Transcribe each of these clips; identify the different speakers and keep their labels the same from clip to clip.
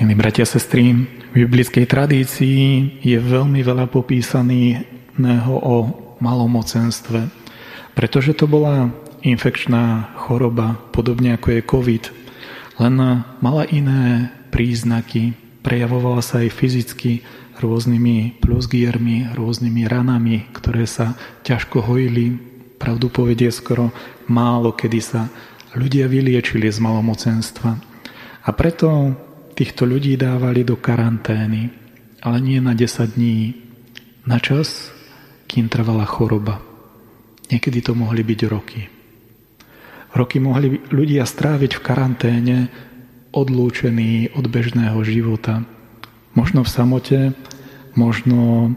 Speaker 1: Milí bratia a sestry, v biblickej tradícii je veľmi veľa popísaného o malomocenstve, pretože to bola infekčná choroba, podobne ako je COVID, len mala iné príznaky, prejavovala sa aj fyzicky rôznymi plusgiermi, rôznymi ranami, ktoré sa ťažko hojili. Pravdu povedie skoro málo, kedy sa ľudia vyliečili z malomocenstva. A preto týchto ľudí dávali do karantény, ale nie na 10 dní, na čas, kým trvala choroba. Niekedy to mohli byť roky. Roky mohli ľudia stráviť v karanténe odlúčení od bežného života. Možno v samote, možno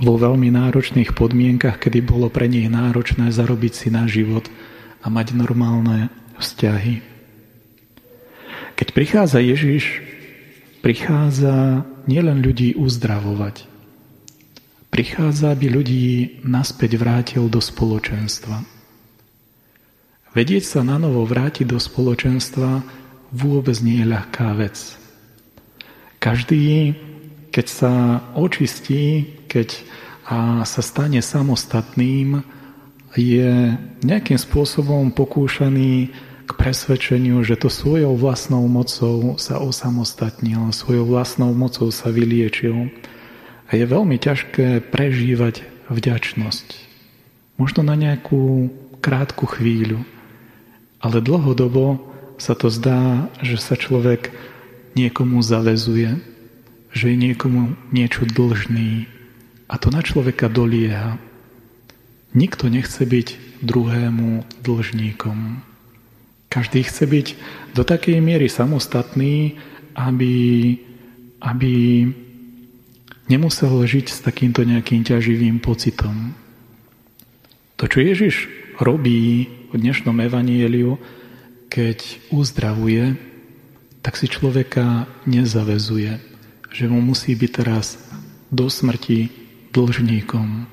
Speaker 1: vo veľmi náročných podmienkach, kedy bolo pre nich náročné zarobiť si na život a mať normálne vzťahy. Prichádza Ježiš, prichádza nielen ľudí uzdravovať, prichádza, aby ľudí naspäť vrátil do spoločenstva. Vedieť sa na novo vrátiť do spoločenstva vôbec nie je ľahká vec. Každý, keď sa očistí, keď sa stane samostatným, je nejakým spôsobom pokúšaný presvedčeniu, že to svojou vlastnou mocou sa osamostatnil, svojou vlastnou mocou sa vyliečil. A je veľmi ťažké prežívať vďačnosť. Možno na nejakú krátku chvíľu, ale dlhodobo sa to zdá, že sa človek niekomu zavezuje, že je niekomu niečo dlžný a to na človeka dolieha. Nikto nechce byť druhému dlžníkom. Každý chce byť do takej miery samostatný, aby, aby nemusel žiť s takýmto nejakým ťaživým pocitom. To, čo Ježiš robí v dnešnom evanieliu, keď uzdravuje, tak si človeka nezavezuje, že mu musí byť teraz do smrti dlžníkom.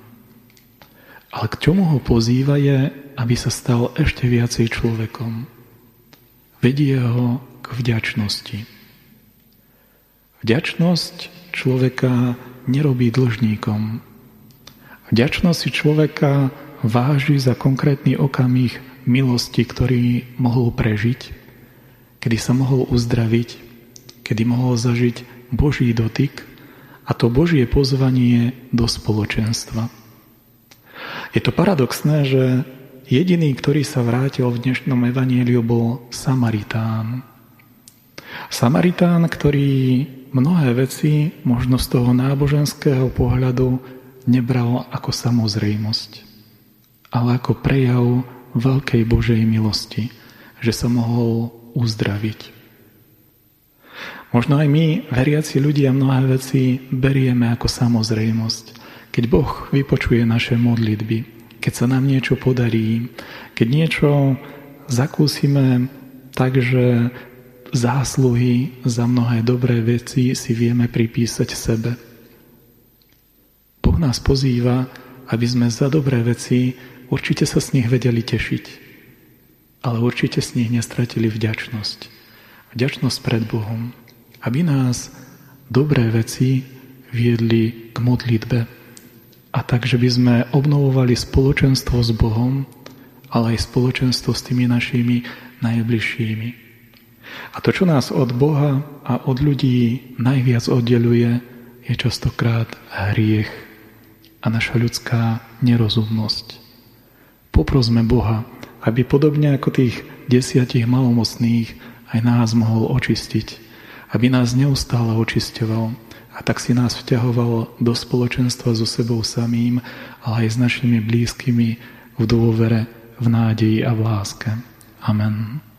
Speaker 1: Ale k čomu ho pozýva je, aby sa stal ešte viacej človekom vedie ho k vďačnosti. Vďačnosť človeka nerobí dlžníkom. Vďačnosť si človeka váži za konkrétny okamih milosti, ktorý mohol prežiť, kedy sa mohol uzdraviť, kedy mohol zažiť Boží dotyk a to Božie pozvanie do spoločenstva. Je to paradoxné, že Jediný, ktorý sa vrátil v dnešnom evanieliu, bol Samaritán. Samaritán, ktorý mnohé veci možno z toho náboženského pohľadu nebral ako samozrejmosť, ale ako prejav veľkej Božej milosti, že sa mohol uzdraviť. Možno aj my, veriaci ľudia, mnohé veci berieme ako samozrejmosť. Keď Boh vypočuje naše modlitby, keď sa nám niečo podarí, keď niečo zakúsime tak, že zásluhy za mnohé dobré veci si vieme pripísať sebe. Boh nás pozýva, aby sme za dobré veci určite sa z nich vedeli tešiť, ale určite z nich nestratili vďačnosť. Vďačnosť pred Bohom, aby nás dobré veci viedli k modlitbe, a tak, že by sme obnovovali spoločenstvo s Bohom, ale aj spoločenstvo s tými našimi najbližšími. A to, čo nás od Boha a od ľudí najviac oddeluje, je častokrát hriech a naša ľudská nerozumnosť. Poprosme Boha, aby podobne ako tých desiatich malomocných aj nás mohol očistiť, aby nás neustále očisťoval, a tak si nás vťahoval do spoločenstva so sebou samým, ale aj s našimi blízkymi v dôvere, v nádeji a v láske. Amen.